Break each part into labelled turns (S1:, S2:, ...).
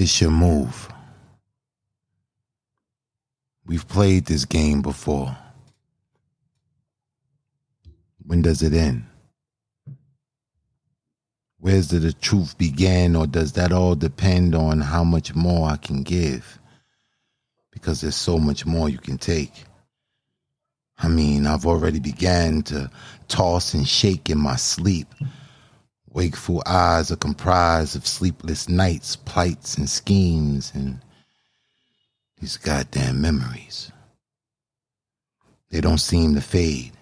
S1: It's your move. We've played this game before. When does it end? Where's the, the truth begin, or does that all depend on how much more I can give? Because there's so much more you can take. I mean, I've already began to toss and shake in my sleep. Wakeful eyes are comprised of sleepless nights, plights, and schemes, and these goddamn memories. They don't seem to fade.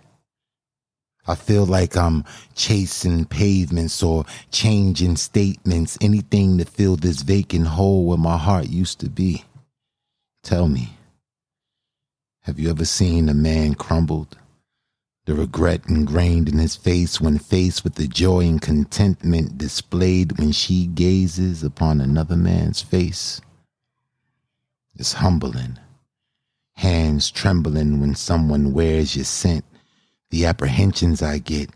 S1: I feel like I'm chasing pavements or changing statements, anything to fill this vacant hole where my heart used to be. Tell me, have you ever seen a man crumbled? The regret ingrained in his face when faced with the joy and contentment displayed when she gazes upon another man's face. It's humbling. Hands trembling when someone wears your scent the apprehensions I get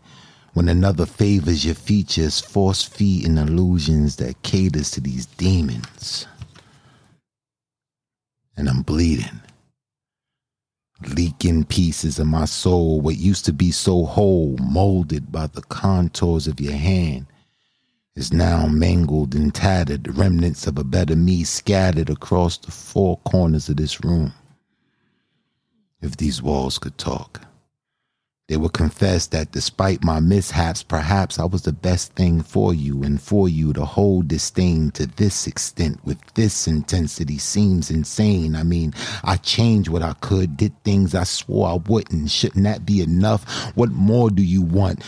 S1: when another favors your features, force and illusions that caters to these demons. And I'm bleeding. Leaking pieces of my soul, what used to be so whole, molded by the contours of your hand, is now mangled and tattered, remnants of a better me scattered across the four corners of this room. If these walls could talk. They would confess that despite my mishaps, perhaps I was the best thing for you, and for you to hold disdain to this extent with this intensity seems insane. I mean, I changed what I could, did things I swore I wouldn't. Shouldn't that be enough? What more do you want?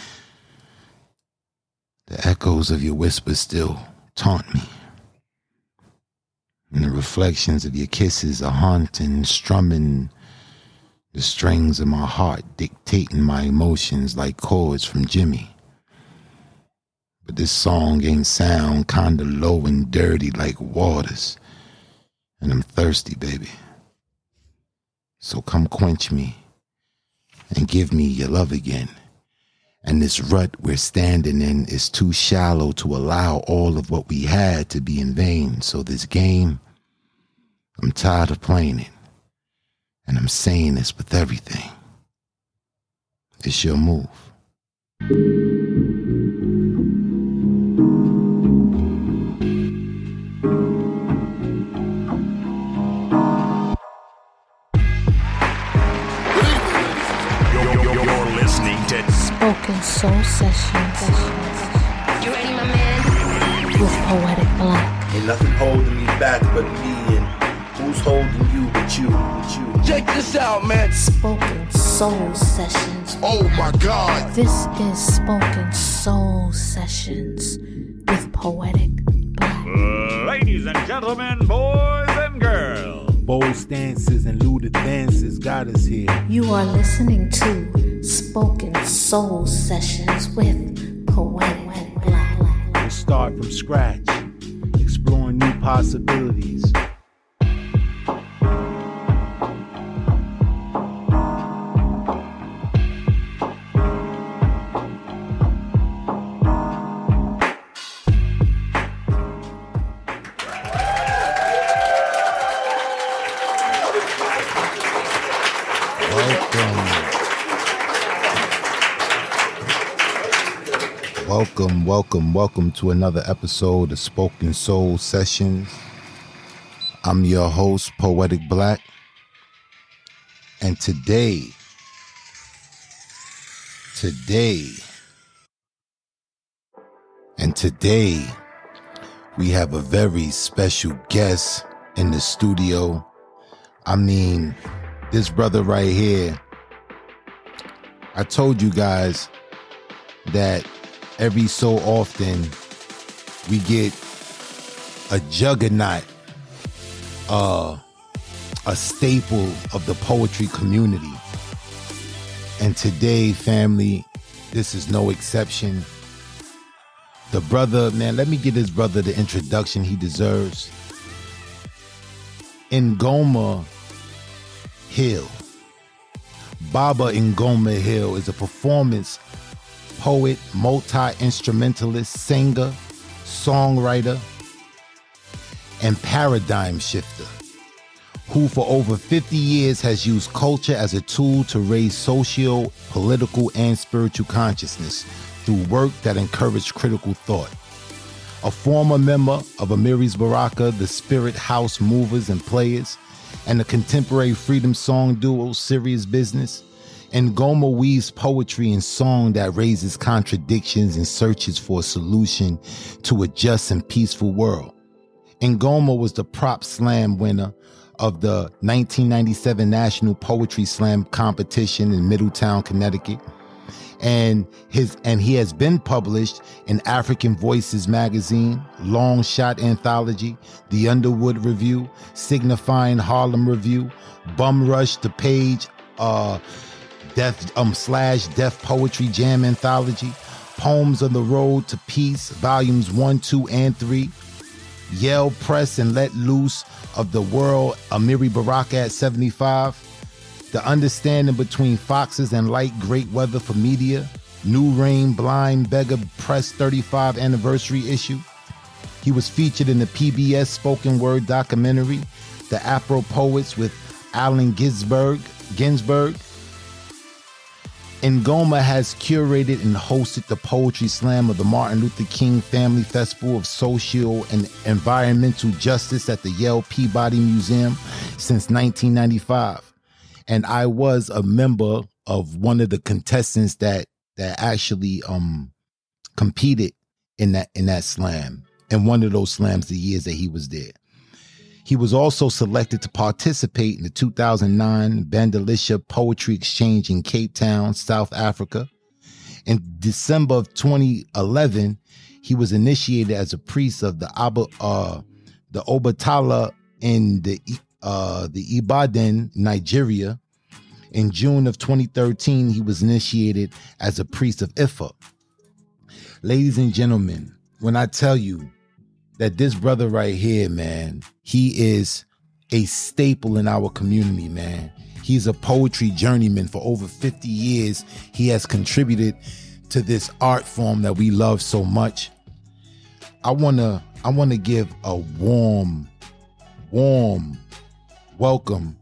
S1: The echoes of your whispers still taunt me. And the reflections of your kisses are haunting, strumming the strings of my heart dictating my emotions like chords from Jimmy. But this song ain't sound kinda low and dirty like waters. And I'm thirsty, baby. So come quench me and give me your love again. And this rut we're standing in is too shallow to allow all of what we had to be in vain. So this game, I'm tired of playing it. And I'm saying this with everything. It's your move.
S2: You're listening to
S3: Spoken Soul Sessions
S4: You ready, my man?
S3: with Poetic Black.
S5: Ain't nothing holding me back but me and who's holding you but you, but you.
S6: Check this out, man.
S3: Spoken Soul Sessions.
S2: Oh my God.
S3: This is Spoken Soul Sessions with Poetic Black.
S7: Ladies and gentlemen, boys and girls.
S8: Bold stances and lewd advances got us here.
S3: You are listening to Spoken Soul Sessions with Poetic Black.
S8: We'll start from scratch, exploring new possibilities.
S1: Welcome. Welcome, welcome, to another episode of Spoken Soul Sessions. I'm your host, Poetic Black. And today, today, and today, we have a very special guest in the studio. I mean, this brother right here, I told you guys that every so often we get a juggernaut, uh, a staple of the poetry community. And today, family, this is no exception. The brother, man, let me give this brother the introduction he deserves. Ngoma Hill. Baba Ngoma Hill is a performance poet, multi instrumentalist, singer, songwriter, and paradigm shifter who for over 50 years has used culture as a tool to raise socio, political, and spiritual consciousness through work that encouraged critical thought. A former member of Amiris Baraka, the Spirit House Movers and Players, and the contemporary freedom song duo Serious Business, Ngoma weaves poetry and song that raises contradictions and searches for a solution to a just and peaceful world. Ngoma was the prop slam winner of the 1997 National Poetry Slam competition in Middletown, Connecticut. And his and he has been published in African Voices magazine, Long Shot Anthology, The Underwood Review, Signifying Harlem Review, Bum Rush, The Page, uh, Death um slash Deaf Poetry Jam Anthology, Poems on the Road to Peace, volumes one, two, and three, Yell, Press and Let Loose of the World, Amiri Baraka at 75, The Understanding Between Foxes and Light, Great Weather for Media, New Rain, Blind Beggar Press 35 anniversary issue. He was featured in the PBS spoken word documentary, The Afro Poets with Allen Ginsberg, Ginsberg, Ngoma has curated and hosted the Poetry Slam of the Martin Luther King Family Festival of Social and Environmental Justice at the Yale Peabody Museum since 1995. And I was a member of one of the contestants that that actually um competed in that in that slam in one of those slams the years that he was there. He was also selected to participate in the 2009 Badilisha Poetry Exchange in Cape Town, South Africa. In December of 2011, he was initiated as a priest of the Abba, uh, the Obatala in the uh, the Ibadan, Nigeria. In June of 2013, he was initiated as a priest of Ifa. Ladies and gentlemen, when I tell you that this brother right here, man, he is a staple in our community, man. He's a poetry journeyman for over 50 years. He has contributed to this art form that we love so much. I want to I want to give a warm warm welcome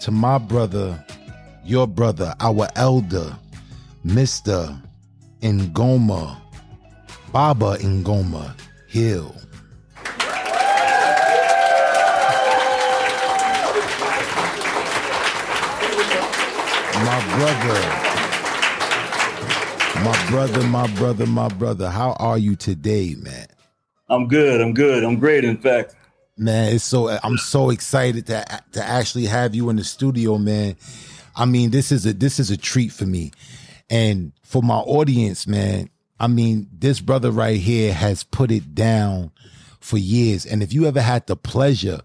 S1: to my brother, your brother, our elder, Mr. Ngoma, Baba Ngoma Hill. My brother. My brother, my brother, my brother. How are you today, man?
S5: I'm good. I'm good. I'm great. In fact,
S1: Man, it's so I'm so excited to to actually have you in the studio, man. I mean, this is a this is a treat for me. And for my audience, man, I mean, this brother right here has put it down for years. And if you ever had the pleasure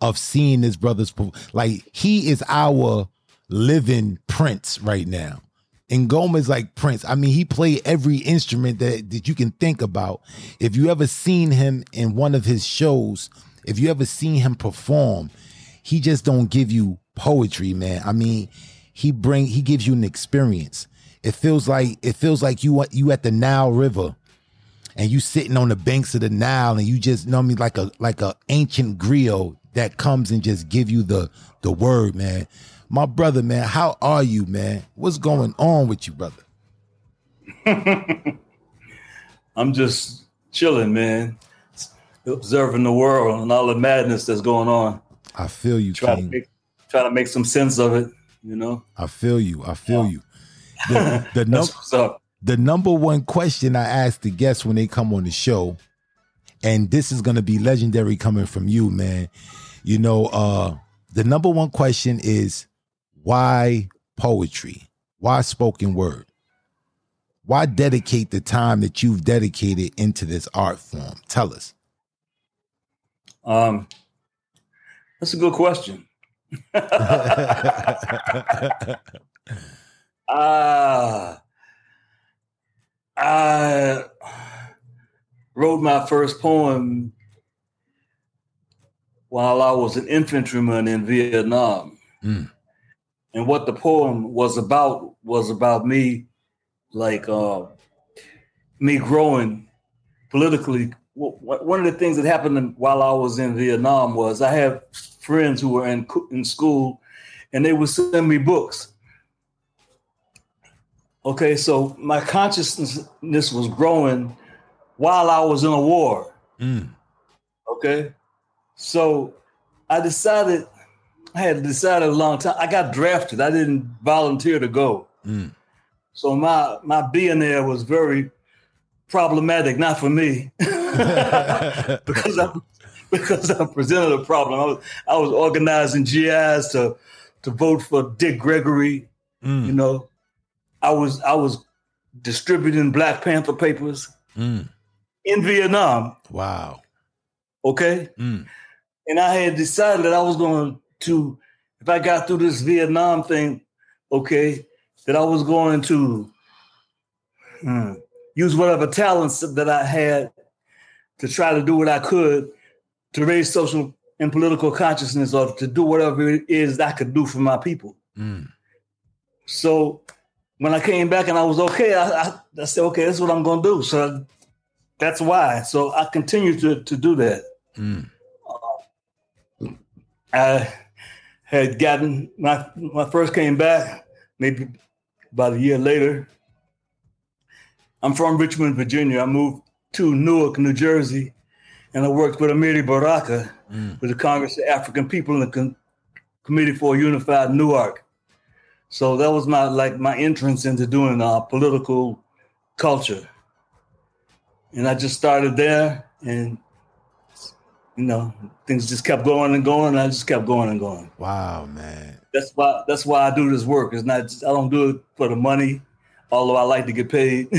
S1: of seeing this brother's like he is our living Prince right now. Ngoma's like Prince. I mean, he played every instrument that, that you can think about. If you ever seen him in one of his shows, if you ever seen him perform, he just don't give you poetry, man. I mean, he bring he gives you an experience. It feels like it feels like you you at the Nile River and you sitting on the banks of the Nile and you just know what I mean like a like a ancient griot that comes and just give you the the word, man. My brother, man, how are you, man? What's going on with you, brother?
S5: I'm just chilling, man. Observing the world and all the madness that's going on.
S1: I feel you,
S5: Try to make try to make some sense of it. You know,
S1: I feel you. I feel you. The, the, num-
S5: that's what's up.
S1: the number one question I ask the guests when they come on the show, and this is gonna be legendary coming from you, man. You know, uh, the number one question is why poetry? Why spoken word? Why dedicate the time that you've dedicated into this art form? Tell us.
S5: Um, that's a good question. Ah, I wrote my first poem while I was an infantryman in Vietnam.
S1: Mm.
S5: And what the poem was about was about me, like uh, me growing politically one of the things that happened while I was in Vietnam was I have friends who were in in school, and they would send me books. Okay, so my consciousness was growing while I was in a war.
S1: Mm.
S5: Okay, so I decided I had decided a long time. I got drafted. I didn't volunteer to go.
S1: Mm.
S5: So my my being there was very problematic, not for me, because I because I presented a problem. I was I was organizing GIs to to vote for Dick Gregory.
S1: Mm.
S5: You know, I was I was distributing Black Panther papers
S1: Mm.
S5: in Vietnam.
S1: Wow.
S5: Okay,
S1: Mm.
S5: and I had decided that I was going to, if I got through this Vietnam thing, okay, that I was going to hmm, use whatever talents that I had to try to do what I could to raise social and political consciousness or to do whatever it is I could do for my people.
S1: Mm.
S5: So when I came back and I was okay, I, I, I said, okay, that's what I'm going to do. So that's why. So I continue to, to do that.
S1: Mm.
S5: I had gotten my when I first came back, maybe about a year later. I'm from Richmond, Virginia. I moved to Newark, New Jersey, and I worked with Amiri Baraka
S1: Mm.
S5: with the Congress of African People and the Committee for a Unified Newark. So that was my like my entrance into doing uh, political culture, and I just started there, and you know things just kept going and going. And I just kept going and going.
S1: Wow, man.
S5: That's why that's why I do this work. It's not just, I don't do it for the money, although I like to get paid.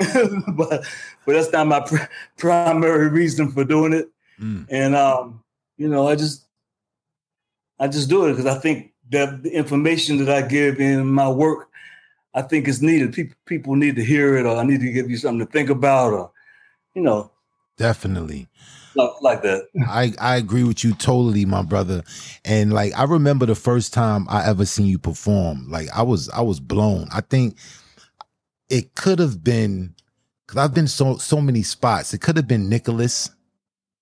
S5: but but that's not my pr- primary reason for doing it.
S1: Mm.
S5: And um, you know, I just I just do it because I think that the information that I give in my work, I think is needed. People people need to hear it, or I need to give you something to think about, or you know,
S1: Definitely.
S5: like, like that.
S1: I, I agree with you totally, my brother. And like I remember the first time I ever seen you perform. Like I was I was blown. I think it could have been because I've been so so many spots. It could have been Nicholas,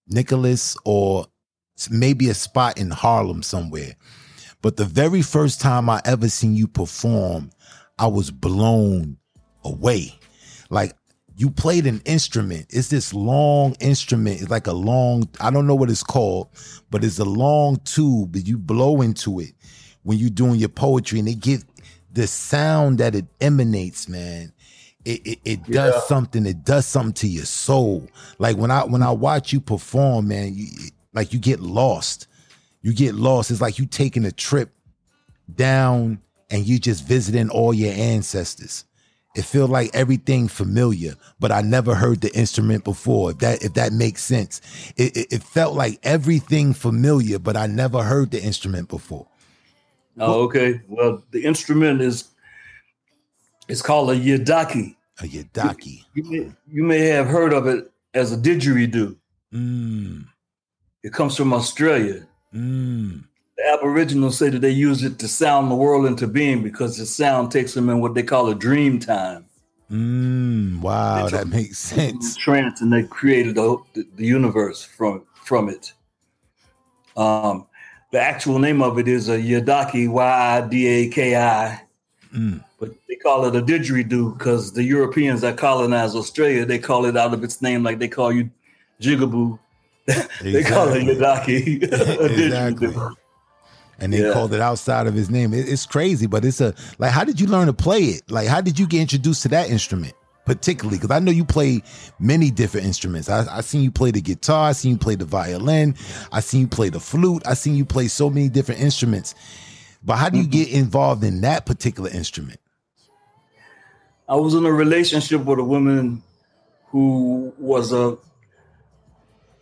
S1: Nicholas, or maybe a spot in Harlem somewhere. But the very first time I ever seen you perform, I was blown away. Like you played an instrument. It's this long instrument. It's like a long, I don't know what it's called, but it's a long tube that you blow into it when you're doing your poetry and it get the sound that it emanates, man. It, it, it does
S5: Yeah.
S1: something. It does something to your soul. Like when I when I watch you perform, man, you like you get lost. You get lost. It's like you taking a trip down and you just visiting all your ancestors. It feel like everything familiar, but I never heard the instrument before. If that if that makes sense, it, it, it felt like everything familiar, but I never heard the instrument before.
S5: Oh, okay. Well, the instrument is it's called a yidaki.
S1: A yadaki.
S5: You may, you may have heard of it as a didgeridoo.
S1: Mm,
S5: It comes from Australia.
S1: mm,
S5: The Aboriginals say that they use it to sound the world into being because the sound takes them in what they call a dream time.
S1: mm. Wow, that makes sense.
S5: trance and they created the, the, universe from from it. Um, the actual name of it is a Yidaki, Y I D A K I,
S1: Mm.
S5: but they call it a didgeridoo because the Europeans that colonized Australia they call it out of its name, like they call you jigaboo. they call it Yadaki. a
S1: Exactly. And they
S5: Yeah.
S1: called it outside of his name. It- it's crazy, but it's a like. How did you learn to play it? Like, how did you get introduced to that instrument, particularly? Because I know you play many different instruments. I, I seen you play the guitar. I seen you play the violin. I seen you play the flute. I seen you play so many different instruments. But how do you get involved in that particular instrument?
S5: I was in a relationship with a woman who was a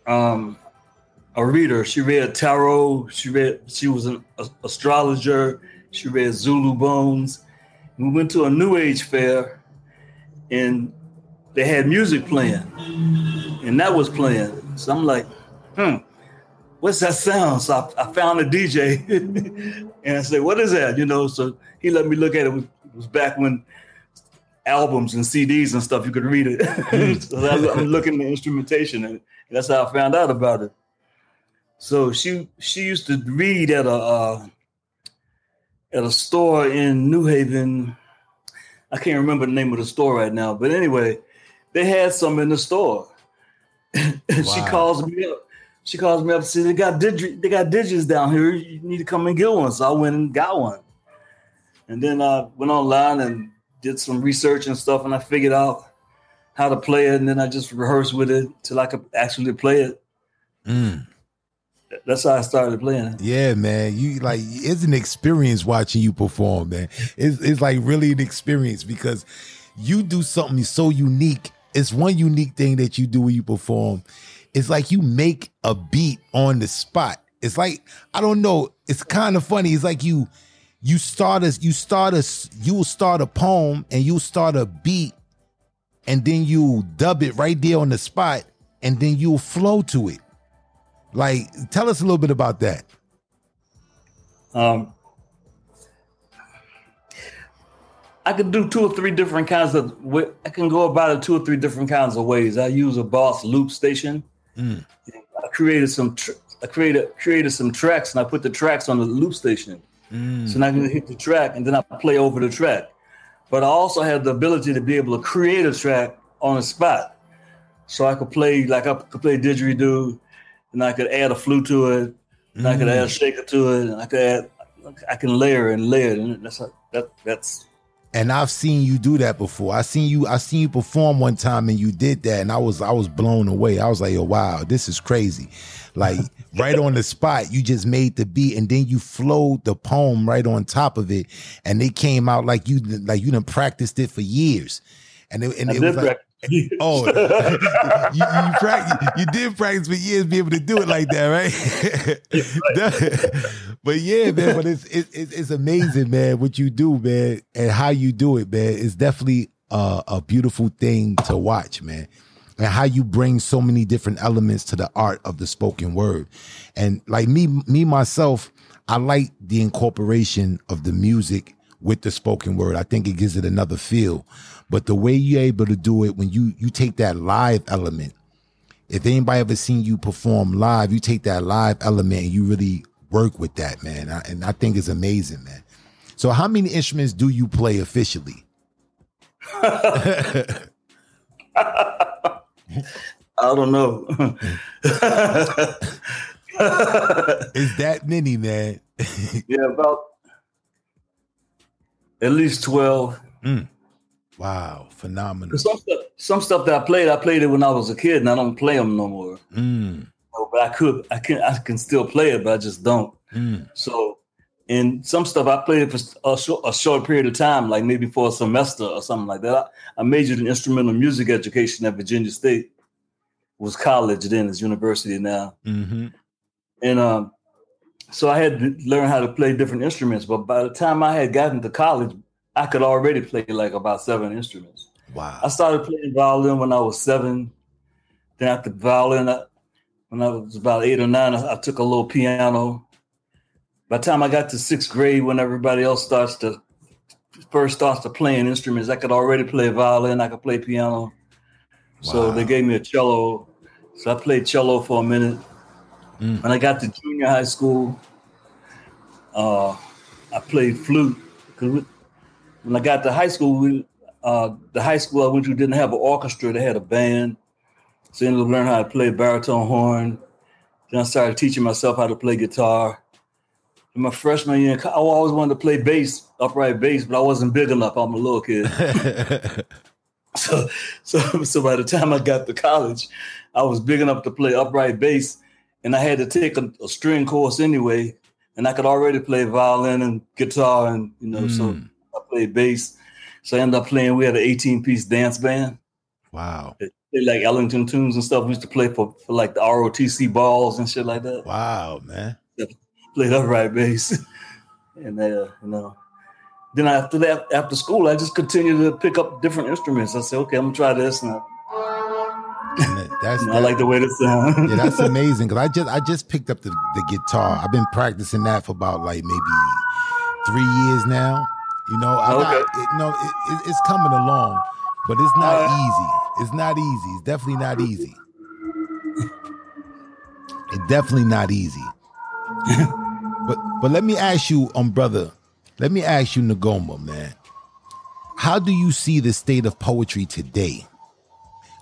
S5: um a reader. She read tarot. She read. She was an astrologer. She read Zulu bones. We went to a New Age fair, and they had music playing, and that was playing. So I'm like, hmm, what's that sound? So I, I found a DJ, and I said, what is that? You know. So he let me look at it. It was back when albums and CDs and stuff. You could read it. so I'm looking at instrumentation, and that's how I found out about it. So she she used to read at a uh, at a store in New Haven. I can't remember the name of the store right now, but anyway, they had some in the store. and she calls me up. She calls me up and says, They got digi- they got digits down here. You need to come and get one. So I went and got one. And then I went online and did some research and stuff, and I figured out how to play it. And then I just rehearsed with it till I could actually play it.
S1: Mm.
S5: That's how I started playing.
S1: Yeah, man. You like it's an experience watching you perform, man. It's it's like really an experience because you do something so unique. It's one unique thing that you do when you perform. It's like you make a beat on the spot. It's like I don't know. It's kind of funny. It's like you you start a you start a you will start a poem and you start a beat and then you dub it right there on the spot and then you'll flow to it. Like, tell us a little bit about that.
S5: Um, I could do two or three different kinds of. I can go about it two or three different kinds of ways. I use a Boss loop station.
S1: Mm.
S5: I created some. Tr- I created created some tracks, and I put the tracks on the loop station.
S1: Mm.
S5: So now I can hit the track, and then I play over the track. But I also have the ability to be able to create a track on the spot. So I could play like I could play didgeridoo, and I could add a flute to it, and I could add a mm. shaker to it, and I could add. I can layer and layer, and that's that. That's
S1: And I've seen you do that before. I seen you. I seen you perform one time, and you did that, and I was I was blown away. I was like, "Oh wow, this is crazy!" Like right on the spot, you just made the beat, and then you flowed the poem right on top of it, and it came out like you like you done practiced it for years, and it, and
S5: I
S1: it was like.
S5: practice.
S1: Oh, you, you, practice, you did practice for years, be able to do it like that, right? But yeah, man, but it's, it, it, it's amazing, man, what you do, man, and how you do it, man. It's definitely a, a beautiful thing to watch, man. And how you bring so many different elements to the art of the spoken word. And like me, me myself, I like the incorporation of the music with the spoken word. I think it gives it another feel. But the way you're able to do it when you you take that live element, if anybody ever seen you perform live, you take that live element and you really work with that, man. And I think it's amazing, man. So how many instruments do you play officially?
S5: I don't know.
S1: Is that many, man?
S5: yeah, about at least twelve. Mm.
S1: Wow, phenomenal.
S5: Some stuff, some stuff that I played, I played it when I was a kid, and I don't play them no more.
S1: Mm,
S5: But I could, I can, I can still play it, but I just don't.
S1: mm,
S5: So, and some stuff I played it for a short, a short period of time, like maybe for a semester or something like that. I, I majored in instrumental music education at Virginia State. It was college then, it's university now.
S1: hmm
S5: And um, so I had to learn how to play different instruments. But by the time I had gotten to college, I could already play like about seven instruments.
S1: Wow.
S5: I started playing violin when I was seven. Then after violin, I, when I was about eight or nine, I, I took a little piano. By the time I got to sixth grade, when everybody else starts to first starts to playing instruments, I could already play violin. I could play piano. So they gave me a cello. So I played cello for a minute.
S1: Mm.
S5: When I got to junior high school, uh, I played flute. 'Cause we- when I got to high school, we, uh, the high school I went to didn't have an orchestra; they had a band. So I ended up learning how to play baritone horn. Then I started teaching myself how to play guitar. In my freshman year, I always wanted to play bass, upright bass, but I wasn't big enough. I'm a little kid. So, so, so by the time I got to college, I was big enough to play upright bass, and I had to take a, a string course anyway. And I could already play violin and guitar, and you know, so
S1: Mm.
S5: I played bass. So I ended up playing. We had an 18 piece dance band,
S1: wow.
S5: They played like Ellington tunes and stuff. We used to play for, for like the ROTC balls and shit like that.
S1: Wow, man.
S5: Played upright bass, and uh, you know. Then after that, after school, I just continued to pick up different instruments. I said, okay, I'm gonna try this, and I,
S1: And that- That's
S5: I like the way this sounds.
S1: yeah, that's amazing. Cause I just I just picked up the, the guitar. I've been practicing that for about like maybe three years now. You know, I'm
S5: Okay.
S1: not, it, no, it, it, it's coming along, but it's not
S5: All
S1: easy. It's not easy. It's definitely not easy. It's definitely not easy. but but let me ask you, um, brother. Let me ask you, Ngoma, man. How do you see the state of poetry today?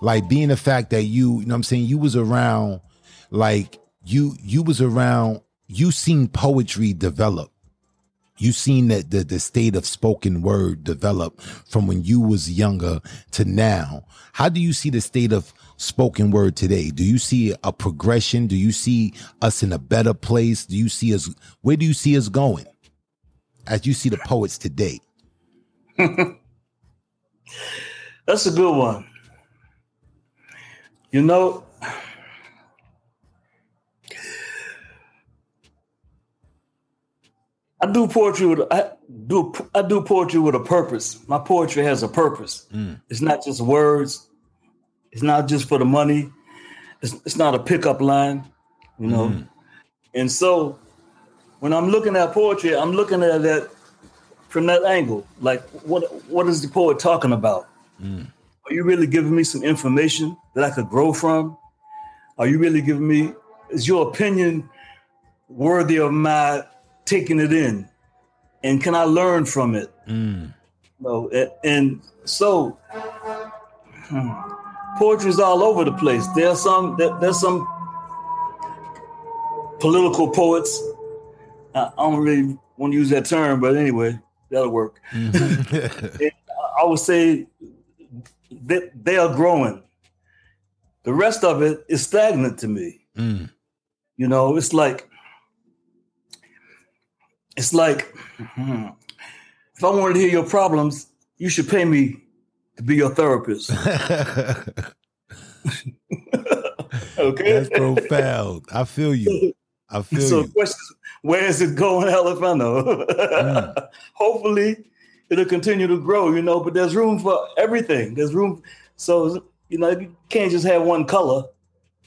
S1: Like being the fact that you, you know what I'm saying, you was around, like you you was around, you seen poetry develop you seen that the, the state of spoken word develop from when you was younger to now. How do you see the state of spoken word today? Do you see a progression? Do you see us in a better place? Do you see us where do you see us going as you see the poets today?
S5: That's a good one. You know, I do poetry with I do I do poetry with a purpose. My poetry has a purpose. Hmm. It's not just words. It's not just for the money. It's, it's not a pickup line, you know. Hmm. And so, when I'm looking at poetry, I'm looking at it from that angle. Like, what what is the poet talking about? Hmm. Are you really giving me some information that I could grow from? Are you really giving me, is your opinion worthy of my taking it in? And can I learn from it? No, and, and so hmm, poetry is all over the place. There's some there, there's some political poets. I, don't really want to use that term, but anyway, that'll work. It- I would say that they are growing. The rest of it is stagnant to me.
S1: Mm.
S5: You know, it's like it's like hmm, if I wanted to hear your problems, you should pay me to be your therapist. okay.
S1: that's profound i feel you i feel you.
S5: so
S1: you
S5: the question where is it going, hell if I know?
S1: Mm.
S5: Hopefully it'll continue to grow, you know, but there's room for everything. There's room. So, you know, you can't just have one color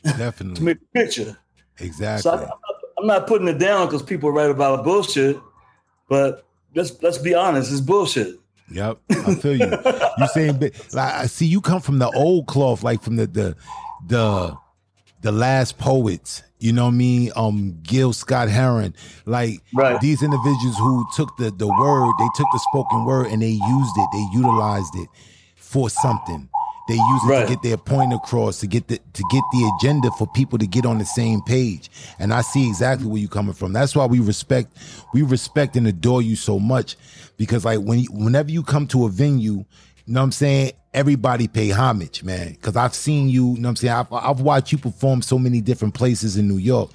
S1: Definitely.
S5: to make a picture.
S1: exactly
S5: So I, I'm, not, putting it down because people write about bullshit, but let's let's be honest, it's bullshit.
S1: Yep, I feel you. You saying, like, I see you come from the old cloth, like from the the the the last poets. You know what I mean? Um, Gil Scott Heron, like
S5: Right.
S1: these individuals who took the the word, they took the spoken word and they used it, they utilized it for something. They use it
S5: Right.
S1: to get their point across, to get the to get the agenda for people to get on the same page. And I see exactly where you're coming from. That's why we respect we respect and adore you so much because like when you, whenever you come to a venue, you know what I'm saying? Everybody pay homage, man. Cause I've seen you, you know what I'm saying? I've, I've watched you perform so many different places in New York.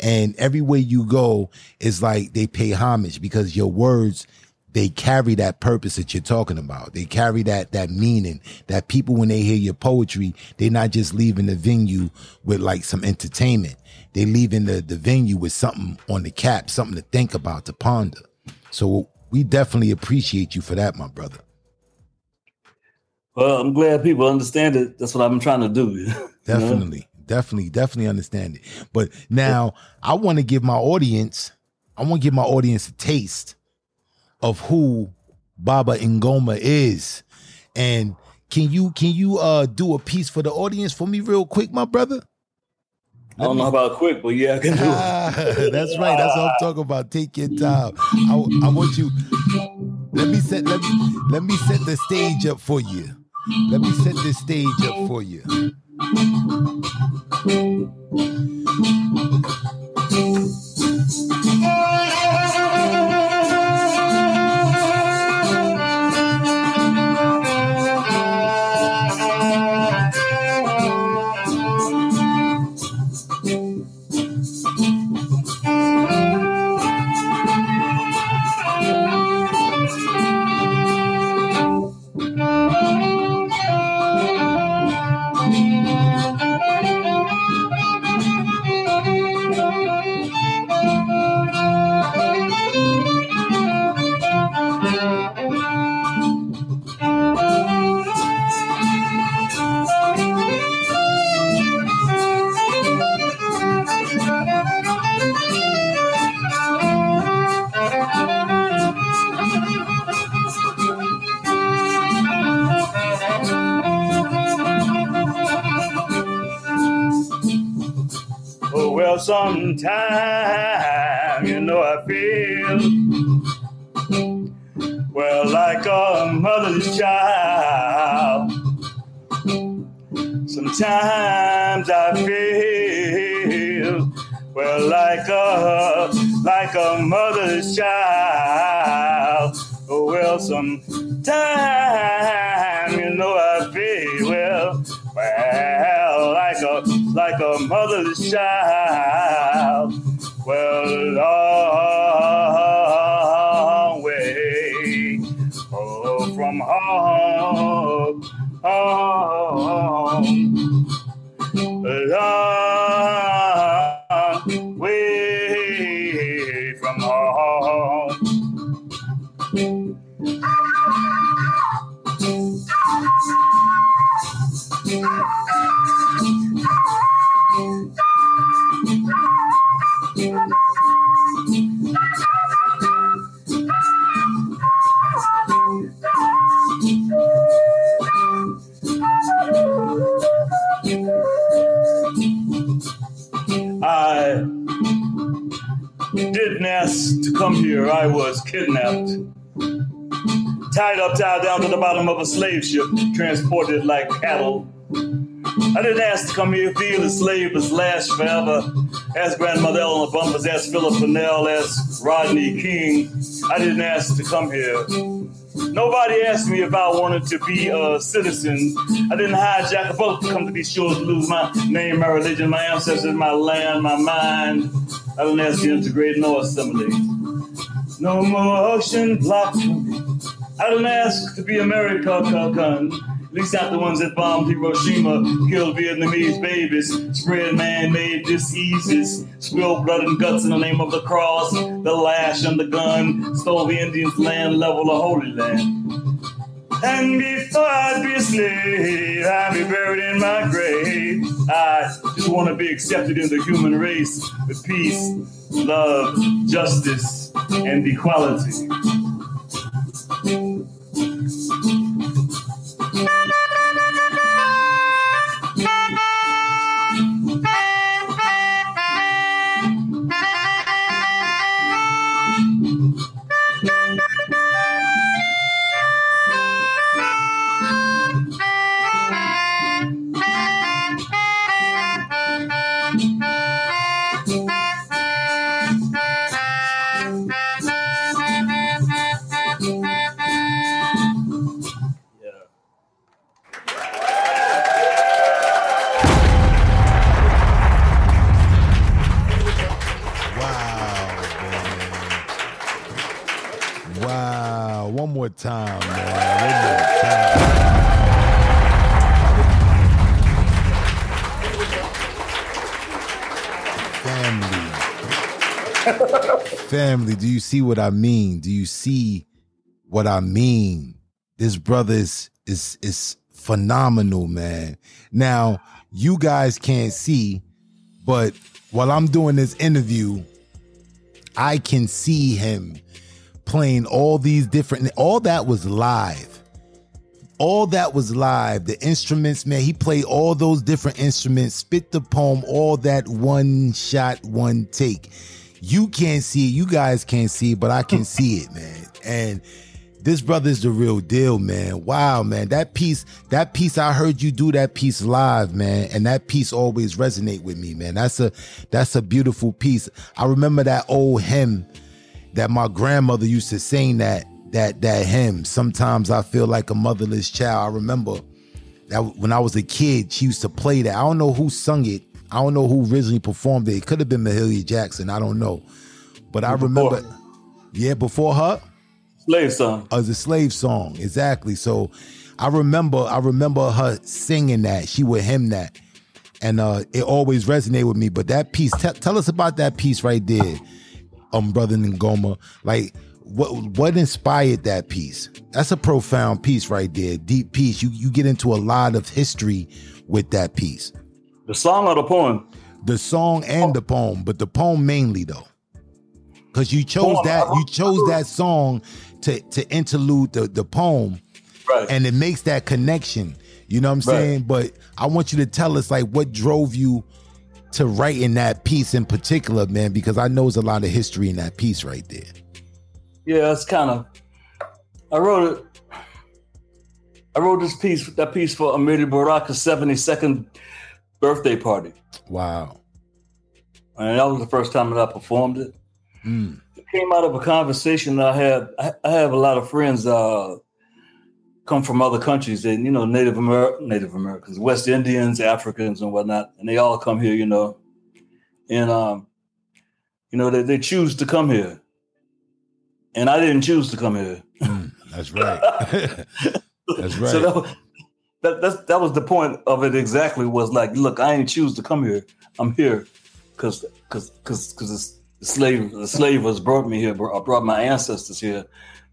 S1: And everywhere you go is like they pay homage because your words, they carry that purpose that you're talking about. They carry that that meaning that people when they hear your poetry, they're not just leaving the venue with like some entertainment. They leaving the, the venue with something on the cap, something to think about, to ponder. So we definitely appreciate you for that, my brother.
S5: Well, I'm glad people understand it. That's what I've been trying to do. know?
S1: Definitely, definitely, definitely understand it. But now I want to give my audience, I want to give my audience a taste of who Baba Ngoma is. And can you can you uh do a piece for the audience for me real quick, my brother?
S5: Let I don't me... know about quick, but yeah, I can do it.
S1: that's right. That's what I'm talking about. Take your time. I, I want you. Let me set let me let me set the stage up for you. Let me set the stage up for you.
S5: A mother's child. Oh well, sometimes you know I feel well, well like a like a mother's child. I was kidnapped. Tied up, tied down to the bottom of a slave ship, transported like cattle. I didn't ask to come here, feel the slave was lashed forever. Ask Grandmother Eleanor Bumpurs, ask Phillip Pannell, ask Rodney King. I didn't ask to come here. Nobody asked me if I wanted to be a citizen. I didn't hijack a boat to come to these shores to lose my name, my religion, my ancestors, my land, my mind. I didn't ask to integrate no assimilate. No more ocean block. I don't ask to be America, Gun. At least not the ones that bombed Hiroshima, killed Vietnamese babies, spread man-made diseases, spilled blood and guts in the name of the cross, the lash and the gun, stole the Indians' land, level the Holy Land. And before I'd be a slave, I'd be buried in my grave. I just want to be accepted in the human race with peace, love, justice, and equality.
S1: Do you see what I mean? Do you see what I mean? This brother is is is phenomenal, man. Now, you guys can't see, but while I'm doing this interview, I can see him playing all these different all that was live. All that was live. The instruments, man, he played all those different instruments, spit the poem, all that one shot, one take. You can't see it, you guys can't see it, but I can see it, man. And this brother's the real deal, man. Wow, man. That piece, that piece, I heard you do that piece live, man. And that piece always resonate with me, man. That's a that's a beautiful piece. I remember that old hymn that my grandmother used to sing that that that hymn. Sometimes I feel like a motherless child. I remember that when I was a kid, she used to play that. I don't know who sung it. I don't know who originally performed it. It could have been Mahalia Jackson. I don't know. But I remember,
S5: Before.
S1: yeah, before her
S5: Slave song.
S1: as a slave song exactly so i remember i remember her singing that she would hymn that and uh it always resonated with me but that piece te- tell us about that piece right there um brother ngoma like what what inspired that piece that's a profound piece right there deep piece you you get into a lot of history with that piece
S5: The song or the poem?
S1: the song and the poem, but the poem mainly though. Cause you chose
S5: Poem.
S1: that you chose that song to to interlude the, the poem
S5: Right.
S1: and it makes that connection. You know what I'm
S5: Right.
S1: saying? But I want you to tell us like what drove you to writing that piece in particular, man? Because I know there's a lot of history in that piece right there.
S5: Yeah, it's kind of. I wrote it. I wrote this piece, that piece for Amiri Baraka's 72nd birthday party.
S1: Wow.
S5: And that was the first time that I performed it.
S1: Mm.
S5: It came out of a conversation that I had. I, have a lot of friends uh, come from other countries, and you know, Native Amer- Native Americans, West Indians, Africans, and whatnot, and they all come here, you know, and um, you know, they, they choose to come here, and I didn't choose to come here.
S1: Mm, that's right. that's right.
S5: So that, that that's, that was the point of it. Exactly was like, look, I ain't choose to come here. I'm here because because because because the slave the slavers brought me here. brought brought my ancestors here,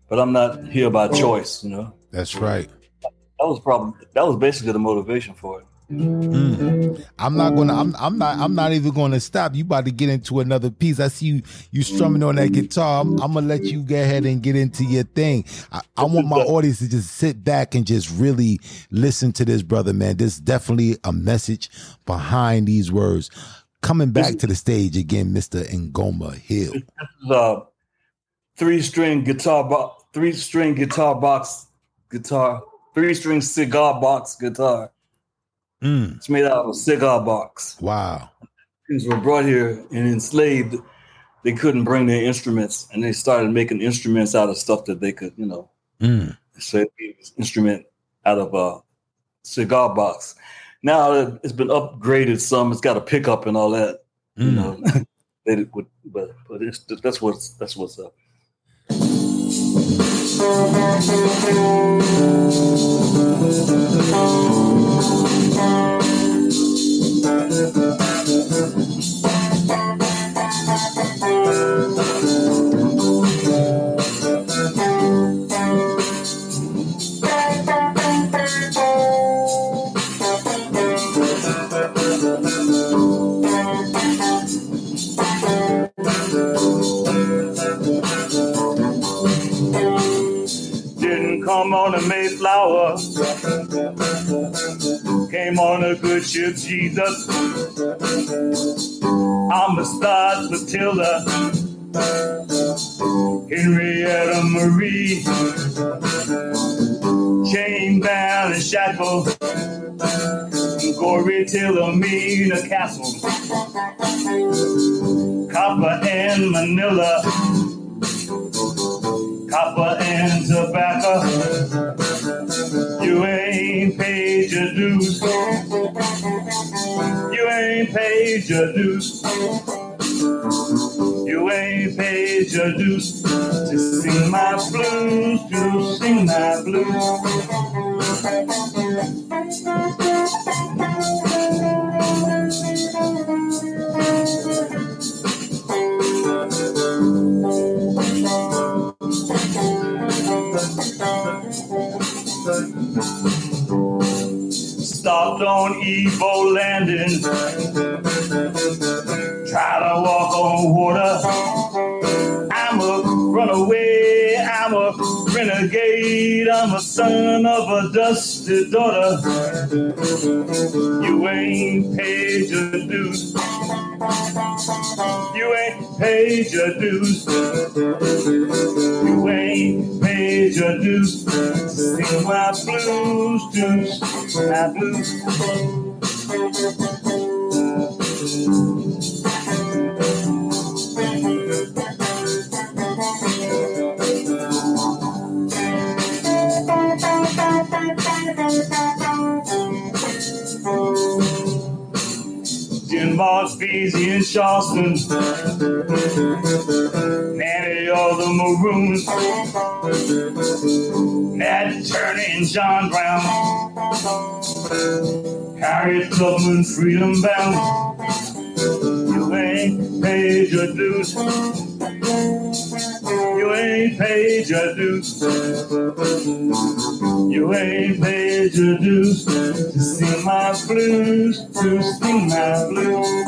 S5: but I'm not here by oh. choice. You know,
S1: that's right.
S5: that was probably that was basically the motivation for it.
S1: Mm. I'm not gonna. I'm. I'm not. I'm not even gonna stop. You about to get into another piece. I see you. You strumming on that guitar. I'm, I'm gonna let you go ahead and get into your thing. I, I want my audience to just sit back and just really listen to this brother, man. There's definitely a message behind these words. Coming back to the stage again, Mr. Ngoma Hill.
S5: This is a three string guitar box, three string guitar box guitar, three string cigar box guitar.
S1: Mm.
S5: It's made out of a cigar box.
S1: Wow.
S5: Things were brought here and enslaved. They couldn't bring their instruments, and they started making instruments out of stuff that they could, you know,
S1: Mm.
S5: so instrument out of a cigar box. Now it- it's been upgraded some. It's got a pickup and all that. You
S1: Mm.
S5: know, they would, but but it's, that's what's that's what's up. Didn't come on a Mayflower. Came on a good ship, Jesus. I'm a Amistad Matilda. Henrietta Marie. Chain bound and shackled. Gory Tillamina Castle. Copper and Manila. Copper and tobacco. You ain't paid your dues. You ain't paid your dues. You ain't paid your dues to sing my blues, to sing my blues. Stopped on Igbo Landing. Try to walk on water. I'm a runaway. I'm a renegade. I'm a son of a dusty daughter. You ain't paid your dues. You ain't paid your dues. You ain't paid your dues. Sing my blues, dues, my blues. Jim Boss, Vesey, and Charleston. Nanny of the Maroons. Nat Turner and John Brown. Harriet Tubman, Freedom Bound. You ain't paid your dues. You ain't paid your dues. You ain't paid your dues to sing my blues, to sing my blues.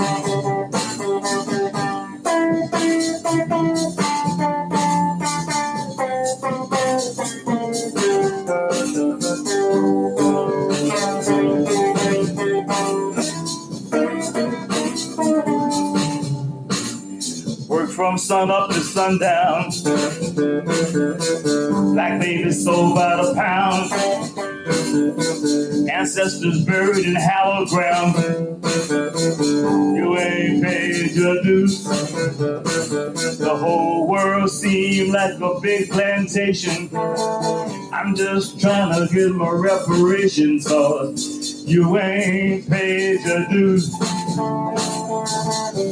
S5: From sun up to sundown. Black babies sold by the pound. Ancestors buried in hallowed ground. You ain't paid your dues. The whole world seemed like a big plantation. I'm just trying to get my reparations, cause you ain't paid your dues.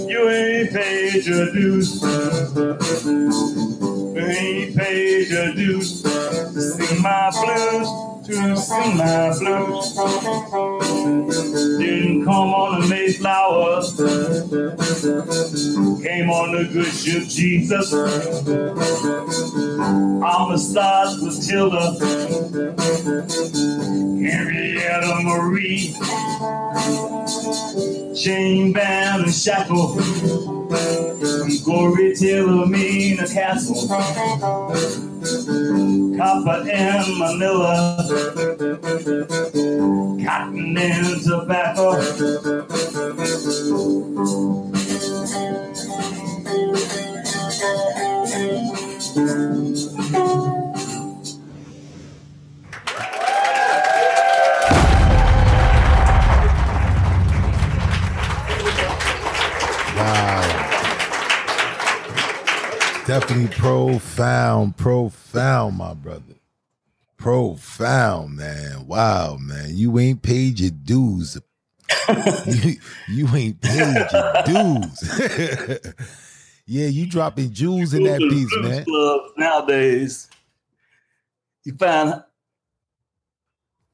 S5: You ain't paid your dues. You ain't paid your dues sing my blues, to sing my blues. Didn't come on the Mayflower, came on the good ship Jesus. I'm a start with Tilda, Henrietta Marie, chain bound and shackled. Glory Tillamina Castle, copper and Manila, cotton and tobacco.
S1: Wow. Definitely profound, profound, my brother. Profound, man. Wow, man. You ain't paid your dues. you, you ain't paid your dues. yeah, you dropping jewels in that piece, man.
S5: Clubs nowadays, you find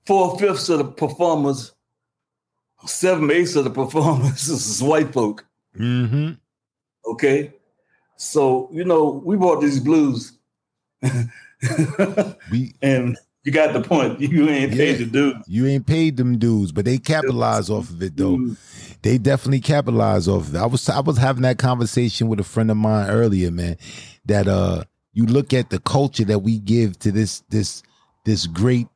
S5: four fifths of the performers, seven eighths of the performers is white folk.
S1: Mm-hmm.
S5: Okay, so you know we bought these blues,
S1: We
S5: and you got the point. You ain't paid
S1: Yeah.
S5: to do.
S1: you ain't paid them dudes, but they capitalize off of it though. They definitely capitalize off of it. I was I was having that conversation with a friend of mine earlier, man. That uh you look at the culture that we give to this this this great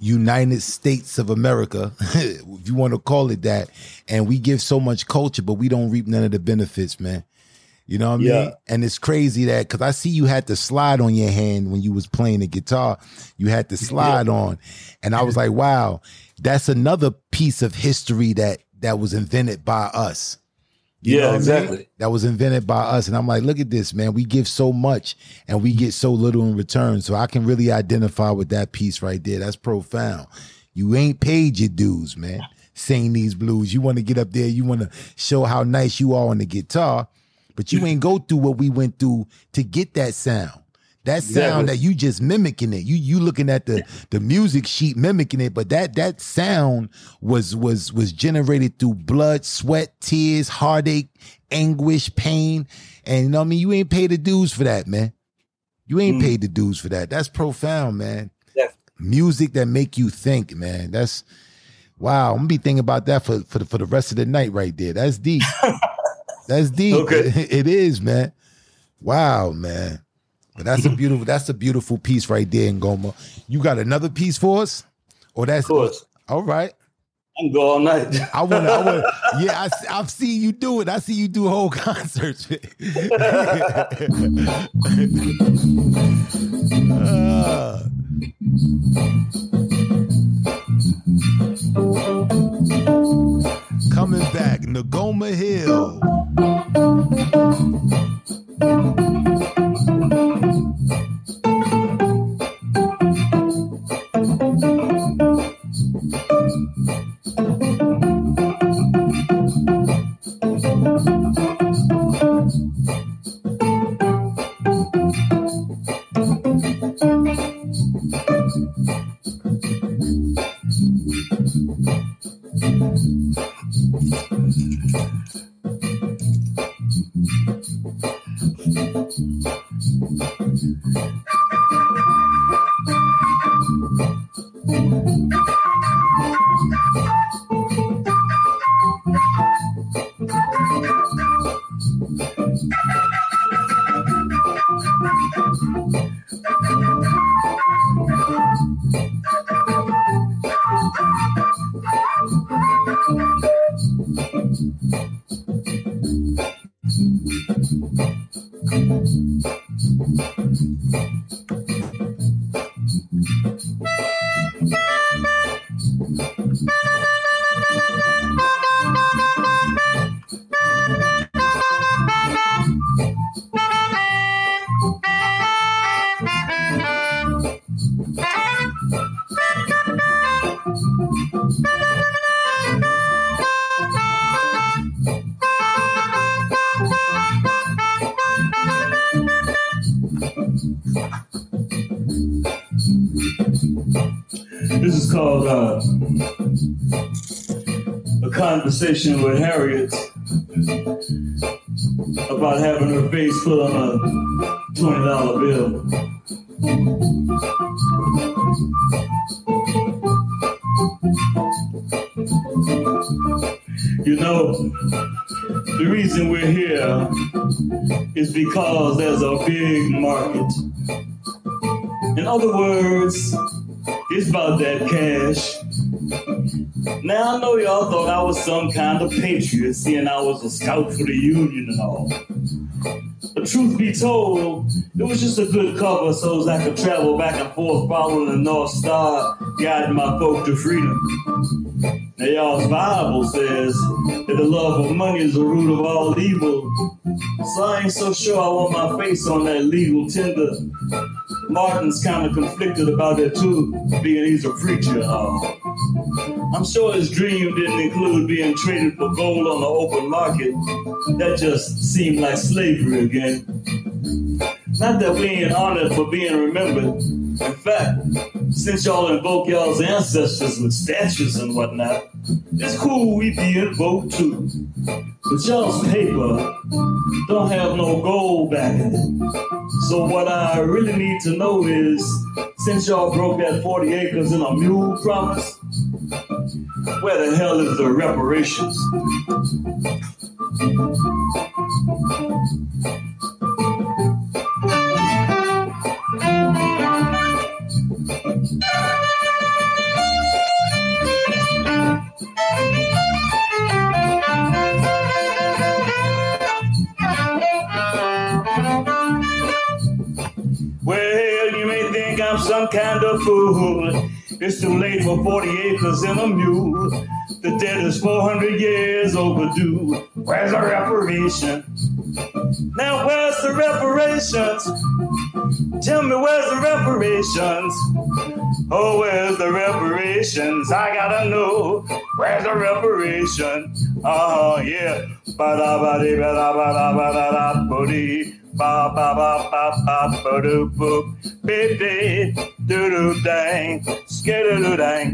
S1: United States of America, if you want to call it that, and we give so much culture, but we don't reap none of the benefits, man. You know what I
S5: Yeah.
S1: mean? And it's crazy that because I see you had the slide on your hand when you was playing the guitar, you had the slide on, and I was like, wow, that's another piece of history that that was invented by us. You know
S5: Yeah,
S1: what I mean?
S5: exactly.
S1: That was invented by us. And I'm like, look at this, man. We give so much and we get so little in return. So I can really identify with that piece right there. That's profound. You ain't paid your dues, man. Sing these blues. You want to get up there, you want to show how nice you are on the guitar, but you ain't go through what we went through to get that sound. That sound
S5: Exactly.
S1: that you just mimicking it. You you looking at the the music sheet mimicking it, but that that sound was was was generated through blood, sweat, tears, heartache, anguish, pain, and you know what I mean. You ain't paid the dues for that, man. You ain't mm. paid the dues for that. That's profound, man.
S5: Yeah.
S1: Music that make you think, man. That's wow. I'm gonna be thinking about that for for the, for the rest of the night, right there. That's deep. That's deep.
S5: Okay.
S1: it is, man. Wow, man. But that's a beautiful. That's a beautiful piece right there, Ngoma. You got another piece for us, or that's
S5: Of course,
S1: all right.
S5: I'm go all night.
S1: I want to. I want. Yeah, I, I've seen you do it. I see you do whole concerts. Ah. Coming back, Ngoma Hill.
S5: Conversation with Harriet Thought I was some kind of patriot, seeing I was a scout for the Union and all. But truth be told, it was just a good cover so as I could travel back and forth following the North Star, guiding my folk to freedom. Now y'all's Bible says that the love of money is the root of all evil. So I ain't so sure I want my face on that legal tender. Martin's kind of conflicted about that too, being he's a preacher and. I'm sure his dream didn't include being traded for gold on the open market. That just seemed like slavery again. Not that we ain't honored for being remembered. In fact, since y'all invoke y'all's ancestors with statues and whatnot, it's cool we be invoked too. But y'all's paper don't have no gold backing it. So what I really need to know is, since y'all broke that 40 acres in a mule promise, where the hell is the reparations? Kind. It's too late for 40 acres and a mule. The debt is 400 years overdue. Where's the reparation? Now, where's the reparations? Tell me, where's the reparations? Oh, where's the reparations? I gotta know. Where's the reparation? Oh, yeah. Ba-da-ba-dee, ba-da-ba-da-ba-da-da-ba-dee. Ba ba ba ba ba ba doo boop dee doo doo dang skidoo doo dang.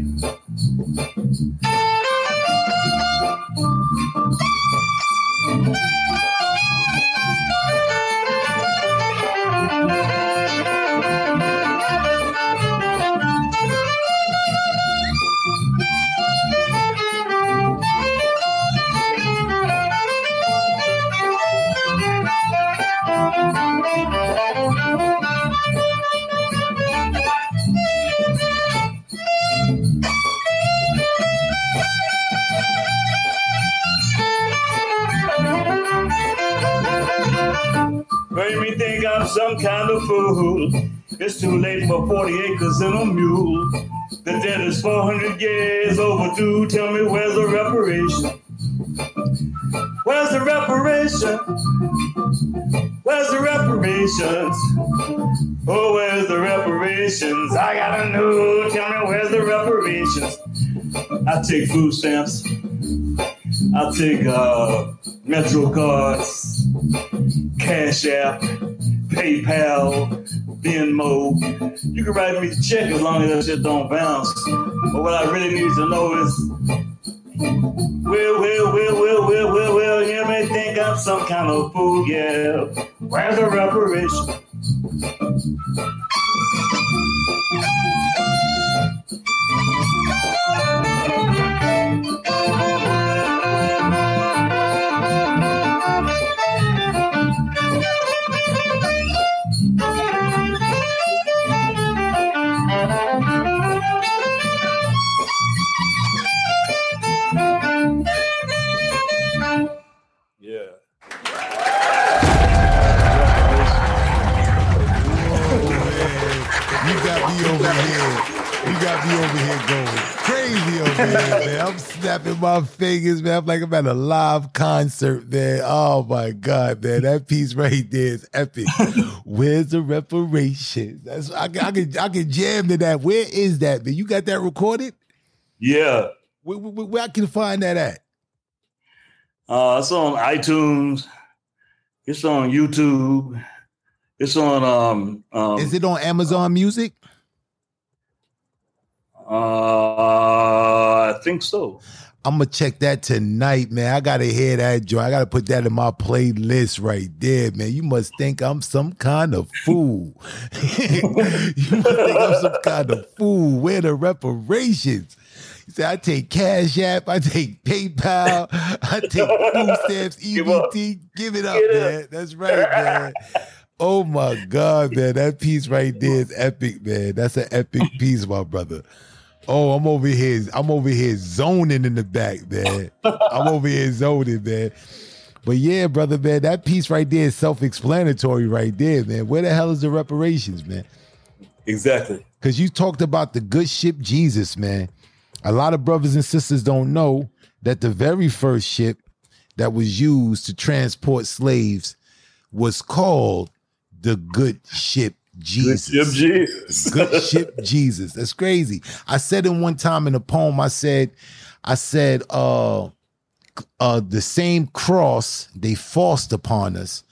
S5: Too 40 acres and a mule. The debt is 400 years overdue. Tell me where's the reparation? Where's the reparation? Where's the reparations? Oh, where's the reparations? I gotta know. Tell me where's the reparations? I take food stamps. I take uh, Metro cards, Cash App, PayPal, Venmo. You can write me a check as long as that shit don't bounce. But what I really need to know is, well, well, well, well, well, well, well, you may think I'm some kind of fool, yeah. Where's the reparation?
S1: My fingers, man. I'm like I'm at a live concert, man. Oh my God, man. That piece right there is epic. Where's the reparations? That's I, can- I can I can jam to that. Where is that, man? You got that recorded?
S5: Yeah.
S1: Where, where, where I can find that at?
S5: Uh, it's on iTunes. It's on YouTube. It's on um, um
S1: Is it on Amazon Music?
S5: uh I think so.
S1: I'm gonna check that tonight, man. I gotta hear that joint. I gotta put that in my playlist right there, man. You must think I'm some kind of fool. you must think I'm some kind of fool. Where the reparations? He said, I take Cash App, I take PayPal, I take food stamps, EBT. Give it up,
S5: Get up.
S1: man. That's right, man. Oh my God, man. That piece right there is epic, man. That's an epic piece, my brother. Oh, I'm over here. I'm over here zoning in the back, man. I'm over here zoning, man. But yeah, brother, man, that piece right there is self-explanatory right there, man. Where the hell is the reparations, man?
S5: Exactly.
S1: Because you talked about the good ship Jesus, man. A lot of brothers and sisters don't know that the very first ship that was used to transport slaves was called the good ship Jesus.
S5: Jim Jesus.
S1: Good ship Jesus. That's crazy. I said in one time in a poem, I said, I said, uh, uh, the same cross they forced upon us,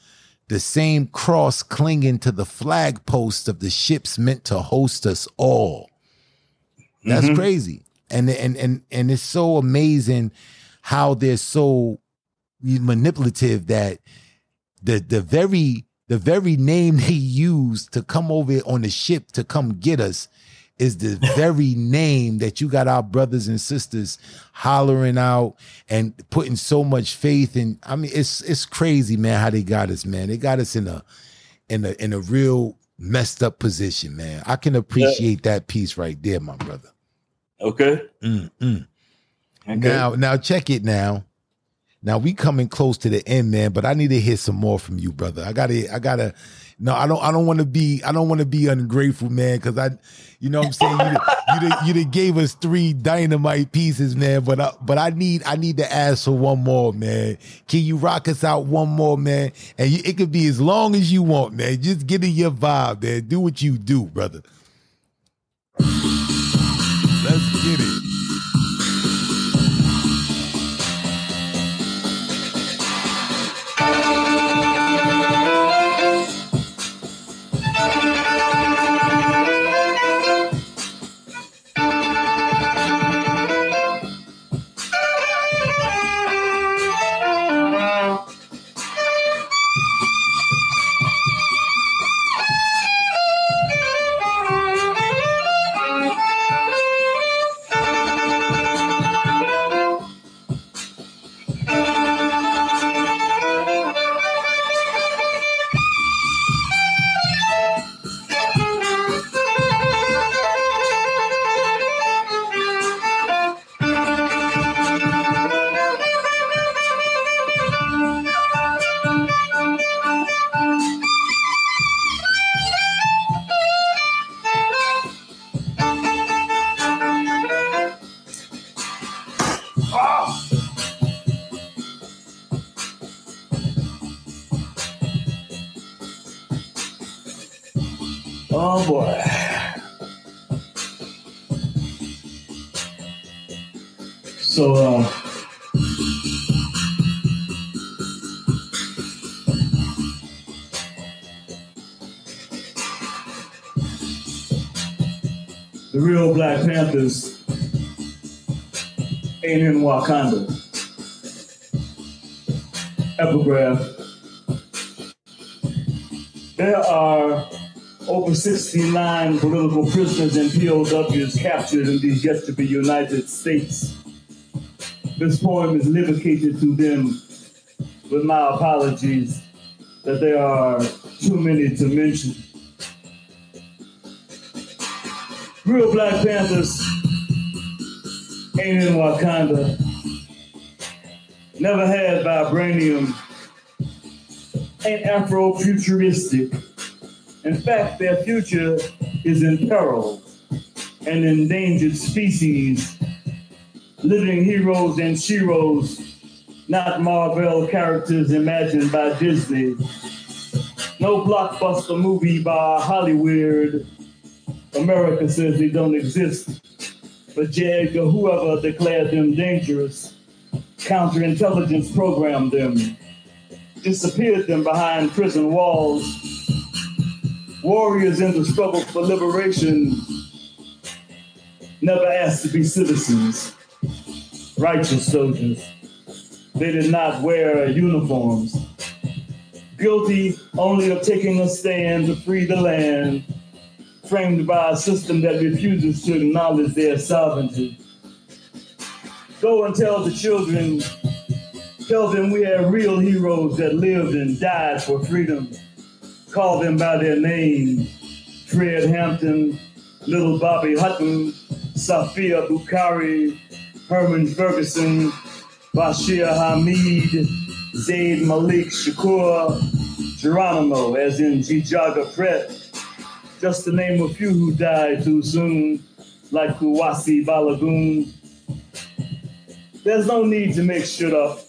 S1: the same cross clinging to the flag post of the ships meant to host us all. That's crazy. And and and and it's so amazing how they're so manipulative that the the very the very name they used to come over on the ship to come get us is the very name that you got our brothers and sisters hollering out and putting so much faith in. I mean, it's it's crazy, man, how they got us, man. They got us in a in a in a real messed up position, man. I can appreciate that piece right there, my brother.
S5: Okay.
S1: Mm, mm.
S5: Okay.
S1: Now, now check it now. Now we coming close to the end, man. But I need to hear some more from you, brother. I gotta, I gotta. No, I don't. I don't want to be. I don't want to be ungrateful, man. Because I, you know, what I'm saying you, done- you, you gave us three dynamite pieces, man. But I, but I need, I need to ask for one more, man. Can you rock us out one more, man? And you, it could be as long as you want, man. Just get in your vibe, man. Do what you do, brother. Let's get it.
S5: The real Black Panthers ain't in Wakanda. Epigraph. There are over 69 political prisoners and POWs captured in these yet to be United States. This poem is dedicated to them with my apologies that there are too many to mention. Real Black Panthers ain't in Wakanda. Never had vibranium. Ain't Afro-futuristic. In fact, their future is in peril. An endangered species, living heroes and sheroes, not Marvel characters imagined by Disney. No blockbuster movie by Hollywood. America says they don't exist. But J. Edgar, Hoover declared them dangerous, counterintelligence programmed them, disappeared them behind prison walls warriors in the struggle for liberation never asked to be citizens. righteous soldiers. They did not wear uniforms. Guilty only of taking a stand to free the land, framed by a system that refuses to acknowledge their sovereignty. Go and tell the children, tell them we have real heroes that lived and died for freedom. Call them by their name Fred Hampton, Little Bobby Hutton, Safiya Bukhari, Herman Ferguson, Bashir Hameed, Zayd Malik Shakur, Geronimo, as in ji-Jaga Pratt, just to name a few who died too soon, like Kuwasi Balagoon. There's no need to make shit up.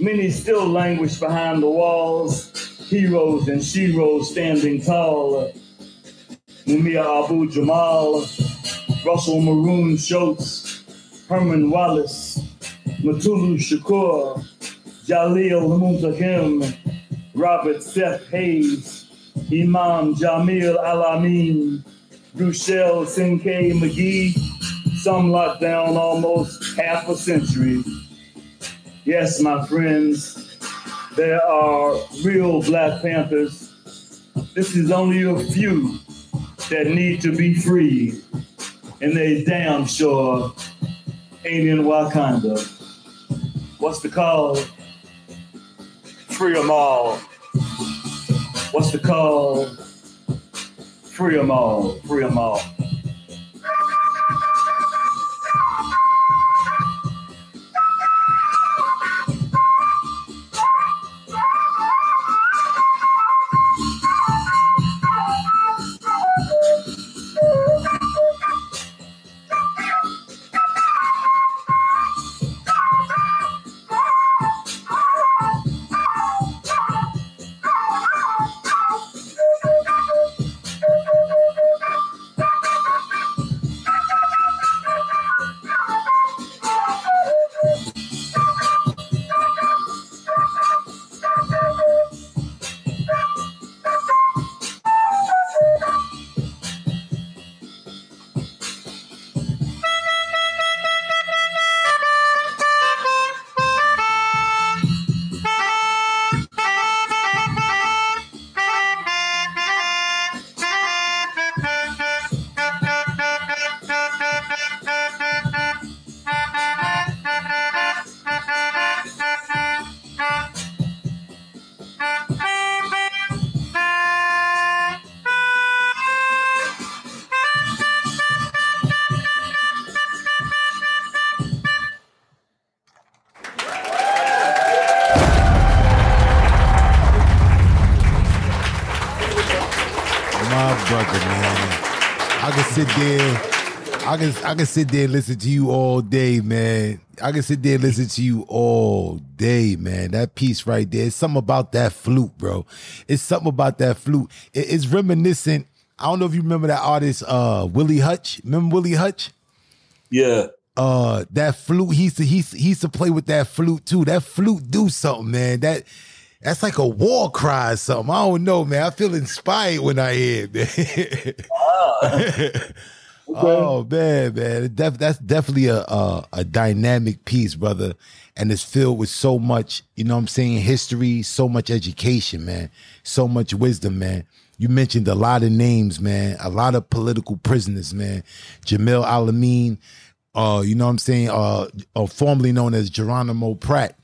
S5: Many still languish behind the walls, heroes and sheroes standing tall. Mumia Abu Jamal, Russell Maroon Shoatz, Herman Wallace, Mutulu Shakur, Jalil Muntaqim, Robert Seth Hayes, Imam Jamil Al-Amin, Ruchell Cinque Magee, some locked down almost half a century. Yes, my friends, there are real Black Panthers. This is only a few that need to be freed, and they damn sure ain't in Wakanda. What's the call? Free them all. What's the call? Free them all. Free them all.
S1: I can sit there and listen to you all day, man. I can sit there and listen to you all day, man. That piece right there. It's something about that flute, bro. It's something about that flute. It- it's reminiscent. I don't know if you remember that artist, uh, Willie Hutch. Remember Willie Hutch?
S5: Yeah.
S1: uh that flute he used to he, used to- he used to play with that flute too that flute do something man that that's like a war cry or something i don't know man i feel inspired when i hear it man oh man man def- that's definitely a, a a dynamic piece brother and it's filled with so much you know what i'm saying history so much education man so much wisdom man you mentioned a lot of names, man. A lot of political prisoners, man. Jamil Al-Amin, uh, you know what I'm saying? Uh, uh formerly known as Geronimo Pratt.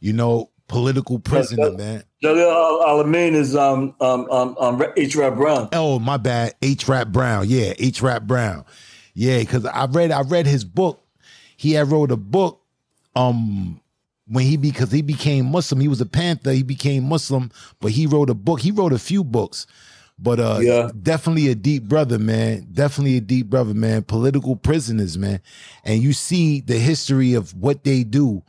S1: You know, political prisoner, man.
S5: Jalil Al- Alamein is um um um, um H. Rap Brown.
S1: Oh, my bad. H. Rap Brown. Yeah, H. Rap Brown. Yeah, because I read I read his book. He had wrote a book um when he because he became Muslim. He was a Panther. He became Muslim, but he wrote a book. He wrote a few books. But uh
S5: Yeah.
S1: definitely a deep brother, man. Definitely a deep brother, man. Political prisoners, man. And you see the history of what they do,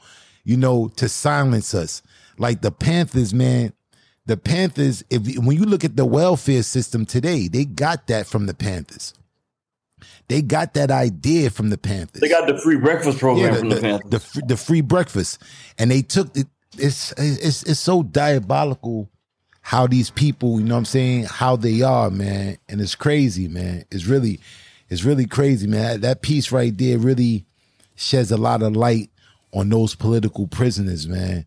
S1: you know, to silence us. Like the Panthers, man. The Panthers, if when you look at the welfare system today, they got that from the Panthers. They got that idea from the Panthers
S5: They got the free breakfast program
S1: the,
S5: from the,
S1: the,
S5: Panthers.
S1: the fr- the free breakfast, and they took it. It's it's it's so diabolical how these people, you know what I'm saying, how they are, man, and it's crazy, man. It's really, it's really crazy, man. That, that piece right there really sheds a lot of light on those political prisoners, man,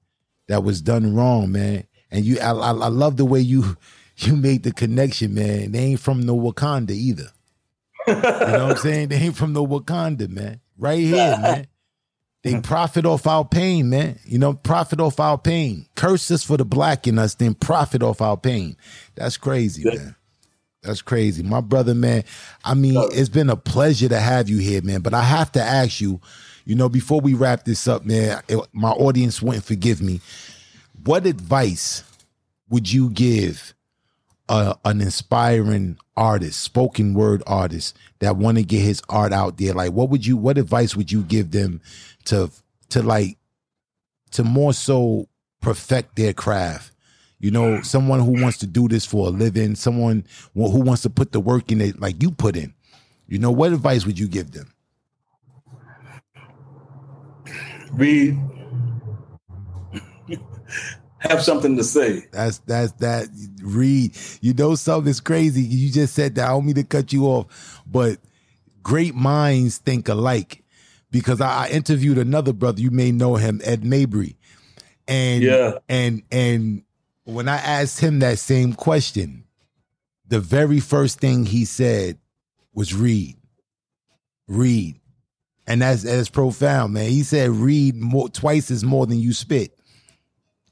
S1: that was done wrong, man. And you, I, I, I love the way you you made the connection, man. They ain't from no Wakanda either. you know what I'm saying? They ain't from no Wakanda, man. Right here, man. They profit off our pain, man. You know, profit off our pain. Curse us for the black in us, then profit off our pain. That's crazy, man. That's crazy. My brother, man. I mean, it's been a pleasure to have you here, man. But I have to ask you, you know, before we wrap this up, man, it- my audience wouldn't forgive me. What advice would you give a, an inspiring artist, spoken word artist that want to get his art out there? Like, what would you, what advice would you give them to, to like, to more so perfect their craft? You know, someone who wants to do this for a living, someone who wants to put the work in it like you put in. You know, what advice would you give them?
S5: Read. Have something to say.
S1: That's that's that read. You know something's crazy. You just said that. I don't mean to cut you off, but great minds think alike. Because I, I interviewed another brother, you may know him, Ed Mabrey. And
S5: Yeah.
S1: and and when I asked him that same question, the very first thing he said was read. Read. And that's that's profound, man. He said read more twice as more than you spit.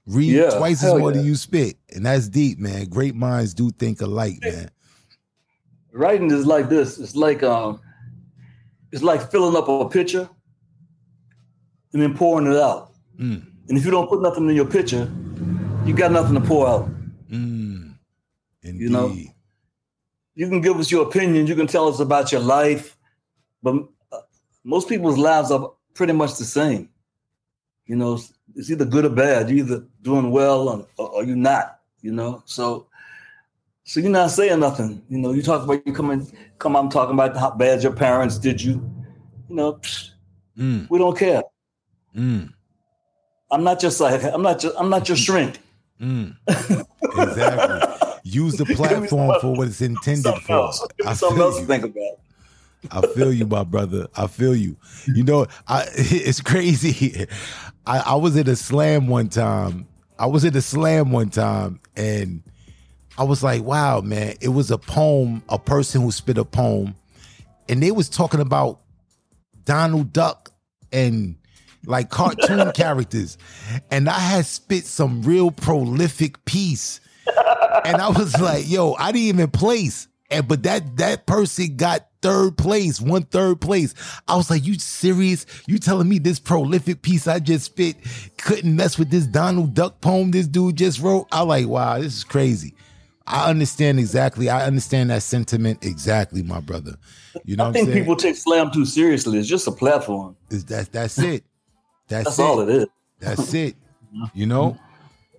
S1: Read
S5: Yeah,
S1: twice as more
S5: yeah.
S1: than you spit. And that's deep, man. Great minds do think alike, man.
S5: Writing is like this. It's like um, it's like filling up a pitcher and then pouring it out.
S1: Mm.
S5: And if you don't put nothing in your pitcher, you got nothing to pour out.
S1: Mm. Indeed.
S5: You know? You can give us your opinion. You can tell us about your life, but most people's lives are pretty much the same. You know, it's- either good or bad. You're either doing well or, or, or you're not. You know, so so you're not saying nothing. You know, you talk about you come in, come and talking about how bad your parents did you. You know, psh,
S1: Mm.
S5: we don't care.
S1: Mm.
S5: I'm not just like I'm not just I'm not your shrink.
S1: Mm. exactly. Use the platform for what it's intended
S5: Something
S1: for.
S5: else.
S1: I
S5: something else to
S1: you.
S5: think about.
S1: I feel you, my brother. I feel you. You know, I it's crazy. I, I was at a slam one time. I was at a slam one time and I was like, wow, man, it was a poem, a person who spit a poem, and they was talking about Donald Duck and like cartoon characters. And I had spit some real prolific piece. And I was like, yo, I didn't even place. And but that that person got third place, one third place. I was like, you serious? You telling me this prolific piece I just spit couldn't mess with this Donald Duck poem this dude just wrote? I like, wow, this is crazy. I understand exactly. I understand that sentiment exactly, my brother. You know
S5: I
S1: what I'm
S5: think
S1: saying?
S5: people take slam too seriously. It's just a platform.
S1: Is that that's it. That's,
S5: That's
S1: it.
S5: all it is.
S1: That's it. You know?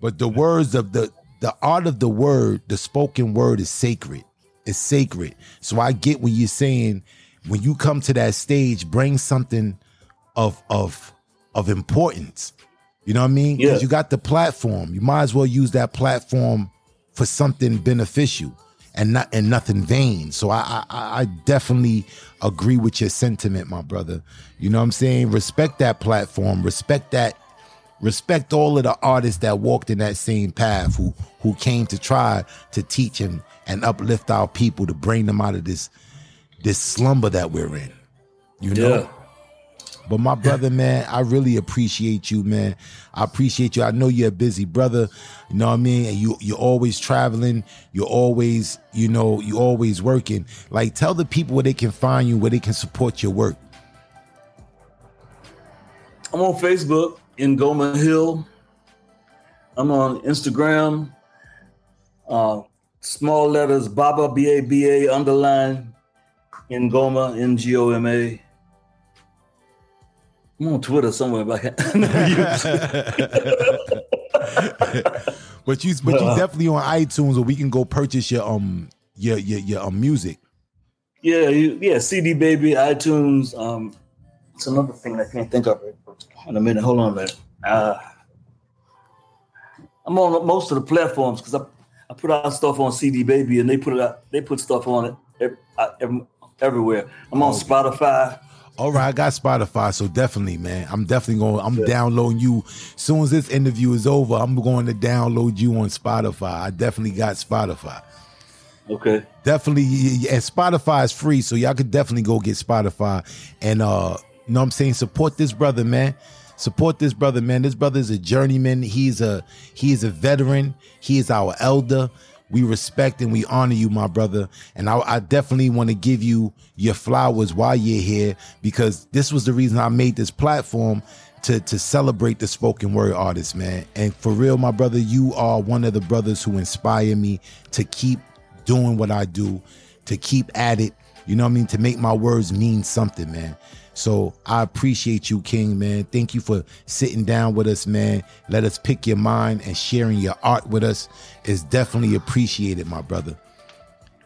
S1: But the words of the the art of the word, the spoken word is sacred. It's sacred. So I get what you're saying. When you come to that stage, bring something of of of importance. You know what I mean? Because
S5: Yeah.
S1: you got the platform. You might as well use that platform for something beneficial and not and nothing vain. So I I, I definitely agree with your sentiment, my brother. You know what I'm saying? Respect that platform. Respect that. Respect all of the artists that walked in that same path who who came to try to teach and and uplift our people to bring them out of this this slumber that we're in. You know.
S5: Yeah.
S1: But my brother, man, I really appreciate you, man. I appreciate you. I know you're a busy brother. You know what I mean? And you you're always traveling. You're always, you know, you're always working. Like tell the people where they can find you, where they can support your work.
S5: I'm on Facebook Ngoma Hill. I'm on Instagram. Uh, small letters Baba B A B A underline Ngoma N G O M A. I'm on Twitter somewhere, but I can't.
S1: But you but you definitely on iTunes or we can go purchase your um your your your um, music.
S5: yeah, you, yeah, CD Baby, iTunes. Um, it's another thing I can't think of. In a minute, hold on a minute. Uh, I'm on most of the platforms because I, I put out stuff on CD Baby and they put it out. They put stuff on it uh, everywhere. I'm on Spotify.
S1: All right, I got Spotify, so definitely, man. I'm definitely going. I'm downloading you. As soon as this interview is over, I'm going to download you on Spotify. I definitely got Spotify.
S5: Okay.
S1: Definitely, and Spotify is free, so y'all could definitely go get Spotify. And uh, you know what I'm saying? Support this brother, man. Support this brother, man. This brother is a journeyman. He's a he is a veteran. He is our elder. We respect and we honor you, my brother. And I, I definitely want to give you your flowers while you're here because this was the reason I made this platform to to celebrate the spoken word artist, man. And for real, my brother, you are one of the brothers who inspire me to keep doing what I do, to keep at it. You know what I mean? To make my words mean something, man. So I appreciate you, King, man. Thank you for sitting down with us, man. Let us pick your mind and sharing your art with us is definitely appreciated, my brother.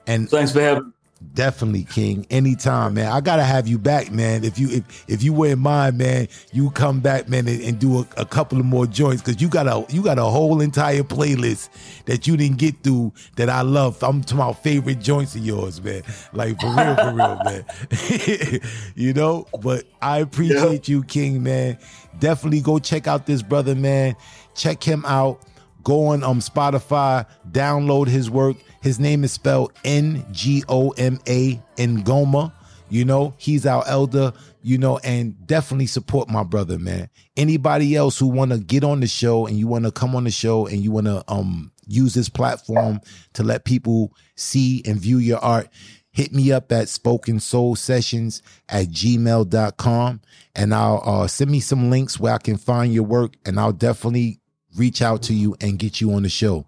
S1: And
S5: Thanks for having.
S1: Definitely, King. Anytime, man. I gotta have you back, man. If you if if you wouldn't mind, man, you come back, man, and, and do a, a couple of more joints because you got a you got a whole entire playlist that you didn't get through that I love. I'm to my favorite joints of yours, man. Like for real, for real, man. you know, but I appreciate you, King, man. Definitely go check out this brother, man. Check him out. Go on um Spotify, download his work. His name is spelled N G O M A Ngoma. You know, he's our elder, you know, and definitely support my brother, man. Anybody else who want to get on the show and you want to come on the show and you want to um use this platform to let people see and view your art, hit me up at spoken soul sessions at gmail.com and I'll uh, send me some links where I can find your work and I'll definitely reach out to you and get you on the show.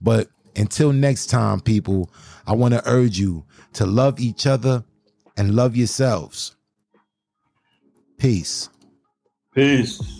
S1: But until next time, people, I want to urge you to love each other and love yourselves. Peace.
S5: Peace.